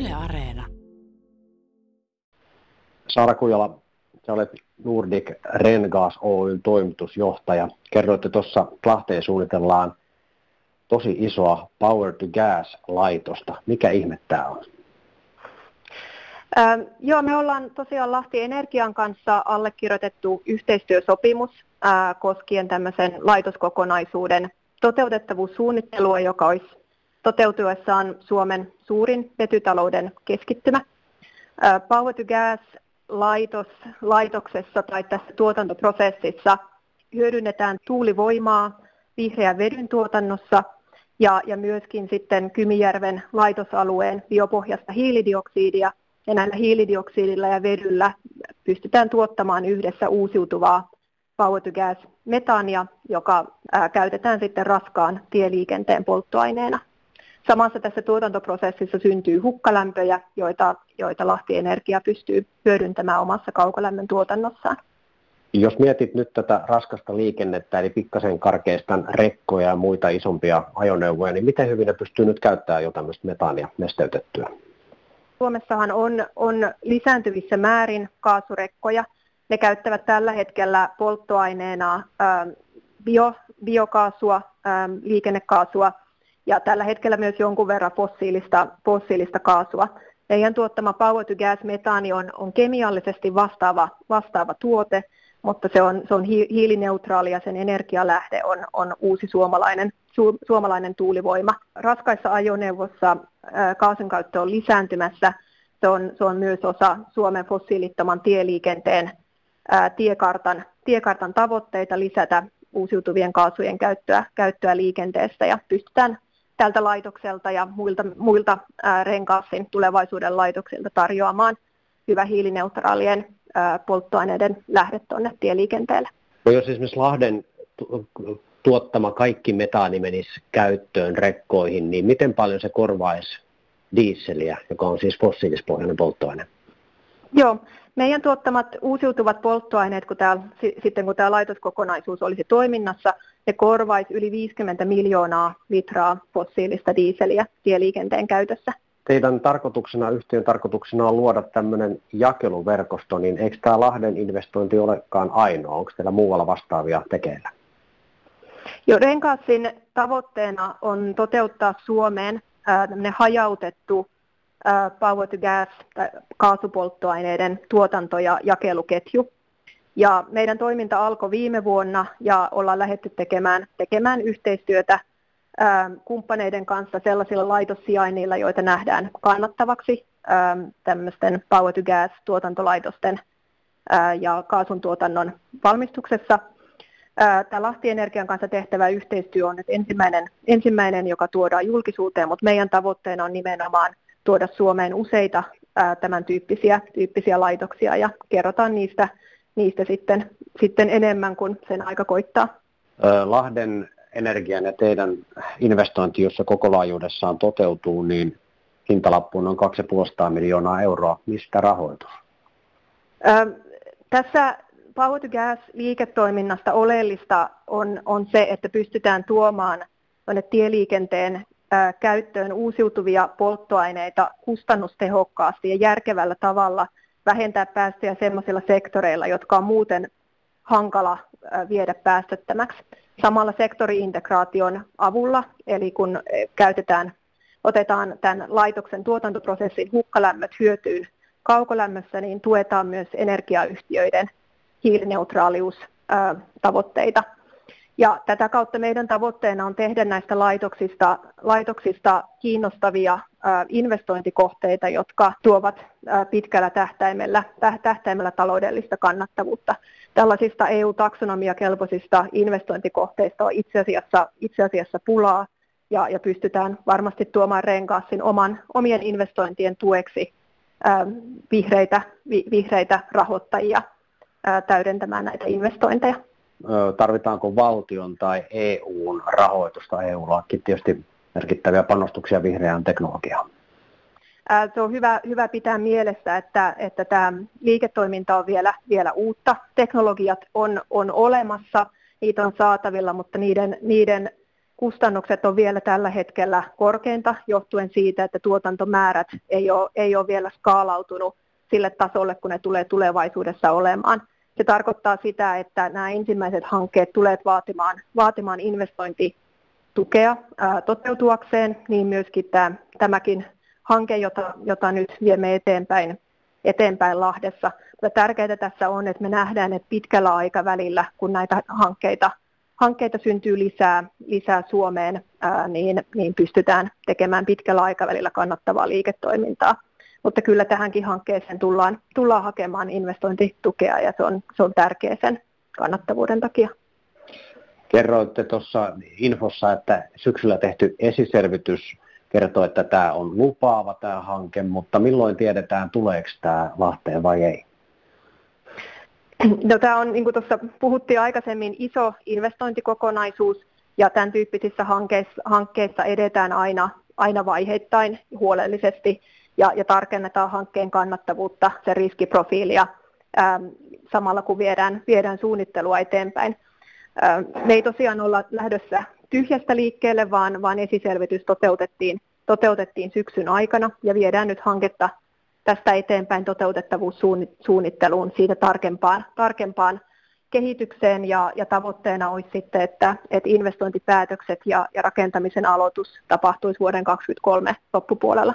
Yle Areena. Saara Kujala, sä olet Nordic Rengas Oyn toimitusjohtaja. Kerroitte tuossa, että Lahteen suunnitellaan tosi isoa Power to Gas-laitosta. Mikä ihme tämä on? Ähm, joo, me ollaan tosiaan Lahti Energian kanssa allekirjoitettu yhteistyösopimus äh, koskien tämmöisen laitoskokonaisuuden toteutettavuussuunnittelua, joka olisi toteutuessaan Suomen suurin vetytalouden keskittymä. Power to Gas laitos, laitoksessa tai tässä tuotantoprosessissa hyödynnetään tuulivoimaa vihreän vedyn tuotannossa ja, ja myöskin sitten Kymijärven laitosalueen biopohjasta hiilidioksidia. Ja näillä hiilidioksidilla ja vedyllä pystytään tuottamaan yhdessä uusiutuvaa power to gas metaania, joka ää, käytetään sitten raskaan tieliikenteen polttoaineena. Samassa tässä tuotantoprosessissa syntyy hukkalämpöjä, joita, joita Lahti Energia pystyy hyödyntämään omassa kaukolämmön tuotannossaan. Jos mietit nyt tätä raskasta liikennettä, eli pikkasen karkeistan rekkoja ja muita isompia ajoneuvoja, niin miten hyvin ne pystyy nyt käyttämään jo tämmöistä metaania nesteytettyä? Suomessahan on, on lisääntyvissä määrin kaasurekkoja. Ne käyttävät tällä hetkellä polttoaineena ä, bio, biokaasua, ä, liikennekaasua ja tällä hetkellä myös jonkun verran fossiilista, fossiilista kaasua. Meidän tuottama Power to Gas metaani on, on kemiallisesti vastaava, vastaava tuote, mutta se on, se on hiilineutraali ja sen energialähde on, on uusi suomalainen, su, suomalainen tuulivoima. Raskaissa ajoneuvossa kaasun käyttö on lisääntymässä. Se on, se on myös osa Suomen fossiilittoman tieliikenteen ää, tiekartan, tiekartan tavoitteita lisätä uusiutuvien kaasujen käyttöä, käyttöä liikenteessä ja pystytään tältä laitokselta ja muilta, muilta Renkaasin tulevaisuuden laitoksilta tarjoamaan hyvä hiilineutraalien polttoaineiden lähde tuonne tieliikenteelle. No jos esimerkiksi Lahden tuottama kaikki metaani menisi käyttöön rekkoihin, niin miten paljon se korvaisi diisseliä, joka on siis fossiilispohjainen polttoaine? Joo, meidän tuottamat uusiutuvat polttoaineet, kun tää, sitten kun tämä laitoskokonaisuus olisi toiminnassa, ne korvaisi yli 50 miljoonaa litraa fossiilista diiseliä tieliikenteen käytössä. Teidän tarkoituksena, yhtiön tarkoituksena on luoda tämmöinen jakeluverkosto, niin eikö tämä Lahden investointi olekaan ainoa? Onko teillä muualla vastaavia tekeillä? Jo Renkaasin tavoitteena on toteuttaa Suomeen äh, hajautettu power to gas tai kaasupolttoaineiden tuotanto- ja jakeluketju. Ja meidän toiminta alkoi viime vuonna ja ollaan lähdetty tekemään, tekemään yhteistyötä äh, kumppaneiden kanssa sellaisilla laitossijainnilla, joita nähdään kannattavaksi äh, tämmöisten power to gas tuotantolaitosten äh, ja kaasun tuotannon valmistuksessa – Tämä Lahti-energian kanssa tehtävä yhteistyö on nyt ensimmäinen, ensimmäinen, joka tuodaan julkisuuteen, mutta meidän tavoitteena on nimenomaan tuoda Suomeen useita tämän tyyppisiä, tyyppisiä laitoksia ja kerrotaan niistä, niistä sitten, sitten enemmän, kuin sen aika koittaa. Lahden energian ja teidän investointi, jossa koko laajuudessaan toteutuu, niin hintalappu on 2,5 miljoonaa euroa. Mistä rahoitus? Tässä Power to Gas-liiketoiminnasta oleellista on, on se, että pystytään tuomaan tieliikenteen ää, käyttöön uusiutuvia polttoaineita kustannustehokkaasti ja järkevällä tavalla vähentää päästöjä sellaisilla sektoreilla, jotka on muuten hankala viedä päästöttömäksi. Samalla sektoriintegraation avulla, eli kun käytetään, otetaan tämän laitoksen tuotantoprosessin hukkalämmöt hyötyyn kaukolämmössä, niin tuetaan myös energiayhtiöiden hiilineutraaliustavoitteita. Ja tätä kautta meidän tavoitteena on tehdä näistä laitoksista, laitoksista kiinnostavia investointikohteita, jotka tuovat pitkällä tähtäimellä, tähtäimellä taloudellista kannattavuutta. Tällaisista EU-taksonomiakelpoisista investointikohteista on itse asiassa, itse asiassa pulaa ja, ja pystytään varmasti tuomaan Renkaasin oman, omien investointien tueksi vihreitä, vi, vihreitä rahoittajia täydentämään näitä investointeja. Tarvitaanko valtion tai EUn rahoitusta? EUllakin tietysti merkittäviä panostuksia vihreään teknologiaan. Se on hyvä, hyvä pitää mielessä, että, että tämä liiketoiminta on vielä, vielä uutta. Teknologiat on, on olemassa, niitä on saatavilla, mutta niiden, niiden kustannukset on vielä tällä hetkellä korkeinta johtuen siitä, että tuotantomäärät ei ole, ei ole vielä skaalautunut sille tasolle, kun ne tulee tulevaisuudessa olemaan. Se tarkoittaa sitä, että nämä ensimmäiset hankkeet tulevat vaatimaan, vaatimaan investointitukea ää, toteutuakseen, niin myöskin tämä, tämäkin hanke, jota, jota nyt viemme eteenpäin, eteenpäin Lahdessa. Mutta tärkeää tässä on, että me nähdään, että pitkällä aikavälillä, kun näitä hankkeita, hankkeita syntyy lisää, lisää Suomeen, ää, niin, niin pystytään tekemään pitkällä aikavälillä kannattavaa liiketoimintaa. Mutta kyllä tähänkin hankkeeseen tullaan, tullaan hakemaan investointitukea ja se on, se on tärkeä sen kannattavuuden takia. Kerroitte tuossa infossa, että syksyllä tehty esiselvitys kertoo, että tämä on lupaava tämä hanke, mutta milloin tiedetään, tuleeko tämä Lahteen vai ei? No, tämä on, niin kuin tuossa puhuttiin aikaisemmin, iso investointikokonaisuus, ja tämän tyyppisissä hankkeissa, hankkeissa edetään aina, aina vaiheittain huolellisesti ja, ja tarkennetaan hankkeen kannattavuutta, se riskiprofiilia, ää, samalla kun viedään, viedään suunnittelua eteenpäin. Ää, me ei tosiaan olla lähdössä tyhjästä liikkeelle, vaan, vaan esiselvitys toteutettiin, toteutettiin syksyn aikana ja viedään nyt hanketta tästä eteenpäin toteutettavuussuunnitteluun siitä tarkempaan, tarkempaan kehitykseen ja, ja tavoitteena olisi sitten, että, että investointipäätökset ja, ja rakentamisen aloitus tapahtuisi vuoden 2023 loppupuolella.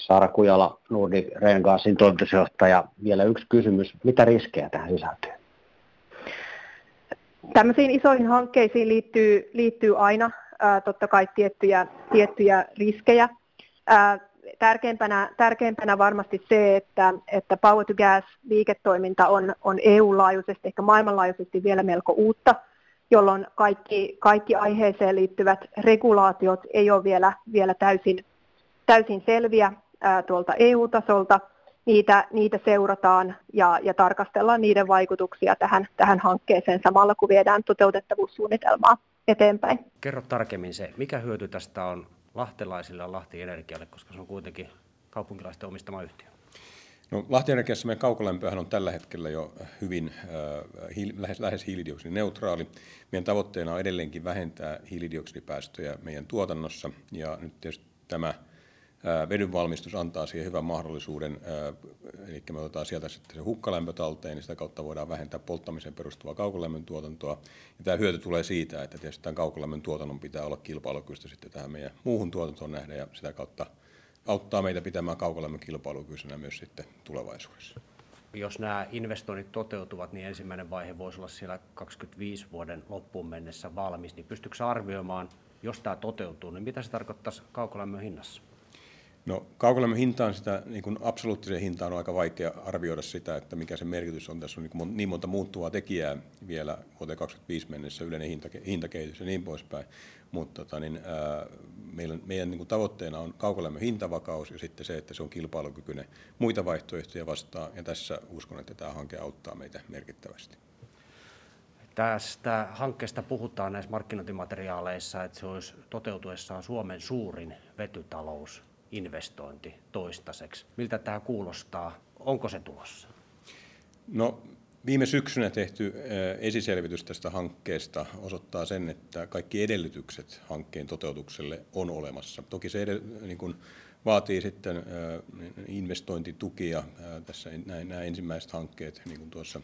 Saara Kujala, Nordic Rengasin toimitusjohtaja. Vielä yksi kysymys. Mitä riskejä tähän sisältyy? Tämmöisiin isoihin hankkeisiin liittyy, liittyy aina ää, totta kai tiettyjä, tiettyjä riskejä. Ää, tärkeimpänä, tärkeimpänä varmasti se, että, että Power to Gas-liiketoiminta on, on EU-laajuisesti, ehkä maailmanlaajuisesti vielä melko uutta, jolloin kaikki, kaikki aiheeseen liittyvät regulaatiot ei ole vielä, vielä täysin, täysin selviä ää, tuolta EU-tasolta. Niitä, niitä seurataan ja, ja tarkastellaan niiden vaikutuksia tähän, tähän hankkeeseen samalla, kun viedään toteutettavuussuunnitelmaa eteenpäin. Kerro tarkemmin se, mikä hyöty tästä on lahtelaisille ja Lahti Energialle, koska se on kuitenkin kaupunkilaisten omistama yhtiö? No, Lahti Energiassa meidän kaukolämpöhän on tällä hetkellä jo hyvin äh, hiil, lähes, lähes hiilidioksidineutraali. Meidän tavoitteena on edelleenkin vähentää hiilidioksidipäästöjä meidän tuotannossa ja nyt tietysti tämä vedyn valmistus antaa siihen hyvän mahdollisuuden, eli me otetaan sieltä sitten se hukkalämpö talteen, niin sitä kautta voidaan vähentää polttamiseen perustuvaa kaukolämmön tuotantoa. Ja tämä hyöty tulee siitä, että tietysti tämän kaukolämmön tuotannon pitää olla kilpailukykyistä sitten tähän meidän muuhun tuotantoon nähdä, ja sitä kautta auttaa meitä pitämään kaukolämmön kilpailukykyisenä myös sitten tulevaisuudessa. Jos nämä investoinnit toteutuvat, niin ensimmäinen vaihe voisi olla siellä 25 vuoden loppuun mennessä valmis. Niin pystyykö arvioimaan, jos tämä toteutuu, niin mitä se tarkoittaisi kaukolämmön hinnassa? No kaukolämmön hintaan sitä, niin kuin absoluuttiseen hintaan on aika vaikea arvioida sitä, että mikä se merkitys on. Tässä on niin, niin monta muuttuvaa tekijää vielä vuoteen 2025 mennessä, yleinen hinta, hintakehitys ja niin poispäin. Mutta tota, niin, ää, meidän, meidän niin kuin tavoitteena on kaukolämmön hintavakaus ja sitten se, että se on kilpailukykyinen muita vaihtoehtoja vastaan. Ja tässä uskon, että tämä hanke auttaa meitä merkittävästi. Tästä hankkeesta puhutaan näissä markkinointimateriaaleissa, että se olisi toteutuessaan Suomen suurin vetytalous investointi toistaiseksi. Miltä tämä kuulostaa? Onko se tulossa? No, viime syksynä tehty esiselvitys tästä hankkeesta osoittaa sen, että kaikki edellytykset hankkeen toteutukselle on olemassa. Toki se edell- niin kuin vaatii sitten investointitukia. Tässä nämä ensimmäiset hankkeet, niin kuin tuossa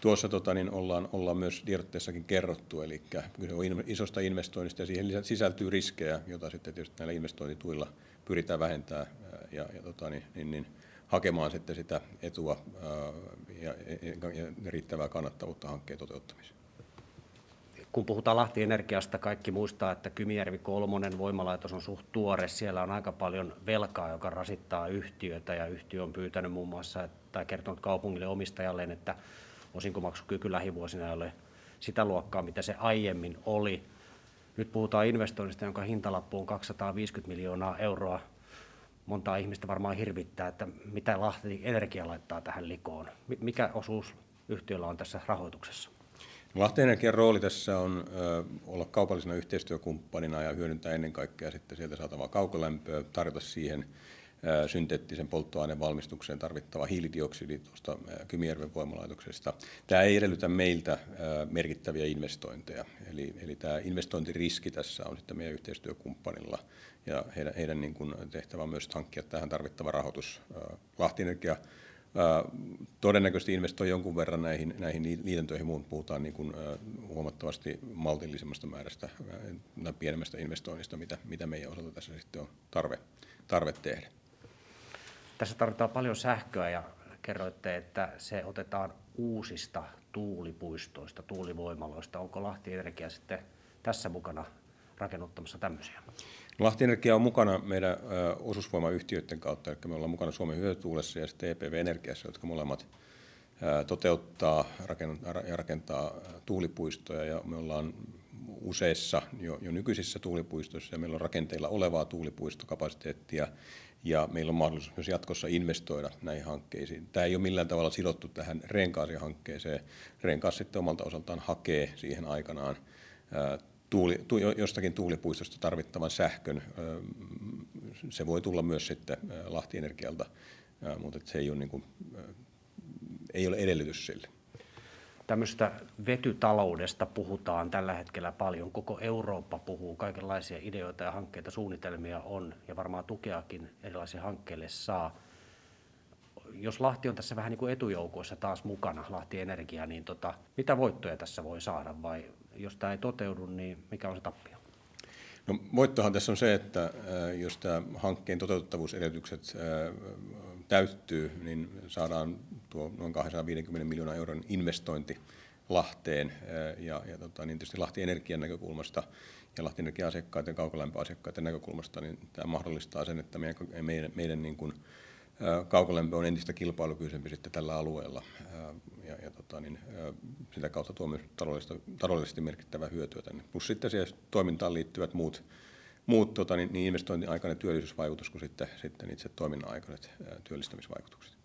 tuossa tota, niin ollaan, ollaan myös tiedotteessakin kerrottu, eli kyse on isosta investoinnista ja siihen sisältyy riskejä, joita sitten tietysti näillä investointituilla pyritään vähentämään ja, ja, tota, niin, niin, niin, hakemaan sitten sitä etua ja, ja, ja riittävää kannattavuutta hankkeen toteuttamiseen. Kun puhutaan Lahti Energiasta, kaikki muistaa, että Kymijärvi kolmonen voimalaitos on suht tuore. Siellä on aika paljon velkaa, joka rasittaa yhtiötä ja yhtiö on pyytänyt muun muassa tai kertonut kaupungille omistajalleen, että osinkomaksukyky lähivuosina ei ole sitä luokkaa, mitä se aiemmin oli. Nyt puhutaan investoinnista, jonka hintalappu on 250 miljoonaa euroa. Monta ihmistä varmaan hirvittää, että mitä Lahti Energia laittaa tähän likoon. Mikä osuus yhtiöllä on tässä rahoituksessa? Lahti Energian rooli tässä on olla kaupallisena yhteistyökumppanina ja hyödyntää ennen kaikkea sitten sieltä saatavaa kaukolämpöä, tarjota siihen synteettisen polttoaineen valmistukseen tarvittava hiilidioksidi tuosta Kymijärven voimalaitoksesta. Tämä ei edellytä meiltä merkittäviä investointeja, eli, eli tämä investointiriski tässä on sitten meidän yhteistyökumppanilla ja heidän, heidän niin kuin tehtävä on myös hankkia tähän tarvittava rahoitus. Lahti Energia todennäköisesti investoi jonkun verran näihin, näihin liitäntöihin, muun puhutaan niin kuin, huomattavasti maltillisemmasta määrästä, pienemmästä investoinnista, mitä, mitä meidän osalta tässä sitten on tarve, tarve tehdä. Tässä tarvitaan paljon sähköä ja kerroitte, että se otetaan uusista tuulipuistoista, tuulivoimaloista. Onko Lahti Energia sitten tässä mukana rakennuttamassa tämmöisiä? Lahti Energia on mukana meidän osuusvoimayhtiöiden kautta, eli me ollaan mukana Suomen hyötytuulessa ja sitten EPV Energiassa, jotka molemmat toteuttaa ja rakentaa tuulipuistoja ja me ollaan useissa jo, jo nykyisissä tuulipuistoissa ja meillä on rakenteilla olevaa tuulipuistokapasiteettia ja meillä on mahdollisuus myös jatkossa investoida näihin hankkeisiin. Tämä ei ole millään tavalla sidottu tähän Renkaasi-hankkeeseen. Renkaas sitten omalta osaltaan hakee siihen aikanaan tuuli, tu, jostakin tuulipuistosta tarvittavan sähkön. Se voi tulla myös sitten Lahti Energialta, mutta se ei ole, niin kuin, ei ole edellytys sille. Tämmöistä vetytaloudesta puhutaan tällä hetkellä paljon. Koko Eurooppa puhuu, kaikenlaisia ideoita ja hankkeita, suunnitelmia on ja varmaan tukeakin erilaisia hankkeille saa. Jos Lahti on tässä vähän niin kuin etujoukoissa taas mukana, Lahti Energia, niin tota, mitä voittoja tässä voi saada vai jos tämä ei toteudu, niin mikä on se tappio? No, voittohan tässä on se, että jos tämä hankkeen toteutettavuusedellytykset täyttyy, niin saadaan tuo noin 250 miljoonaa euron investointi Lahteen ja, ja tota, niin tietysti Lahti Energian näkökulmasta ja Lahti Energian asiakkaiden ja kaukolämpöasiakkaiden näkökulmasta, niin tämä mahdollistaa sen, että meidän, meidän, meidän niin kuin, kaukolämpö on entistä kilpailukykyisempi sitten tällä alueella ja, ja tota, niin, sitä kautta tuo myös taloudellisesti merkittävää hyötyä tänne. Plus sitten siihen toimintaan liittyvät muut, muut tota, niin, niin investoinnin aikainen työllisyysvaikutus kuin sitten, sitten itse toiminnan aikaiset työllistämisvaikutukset.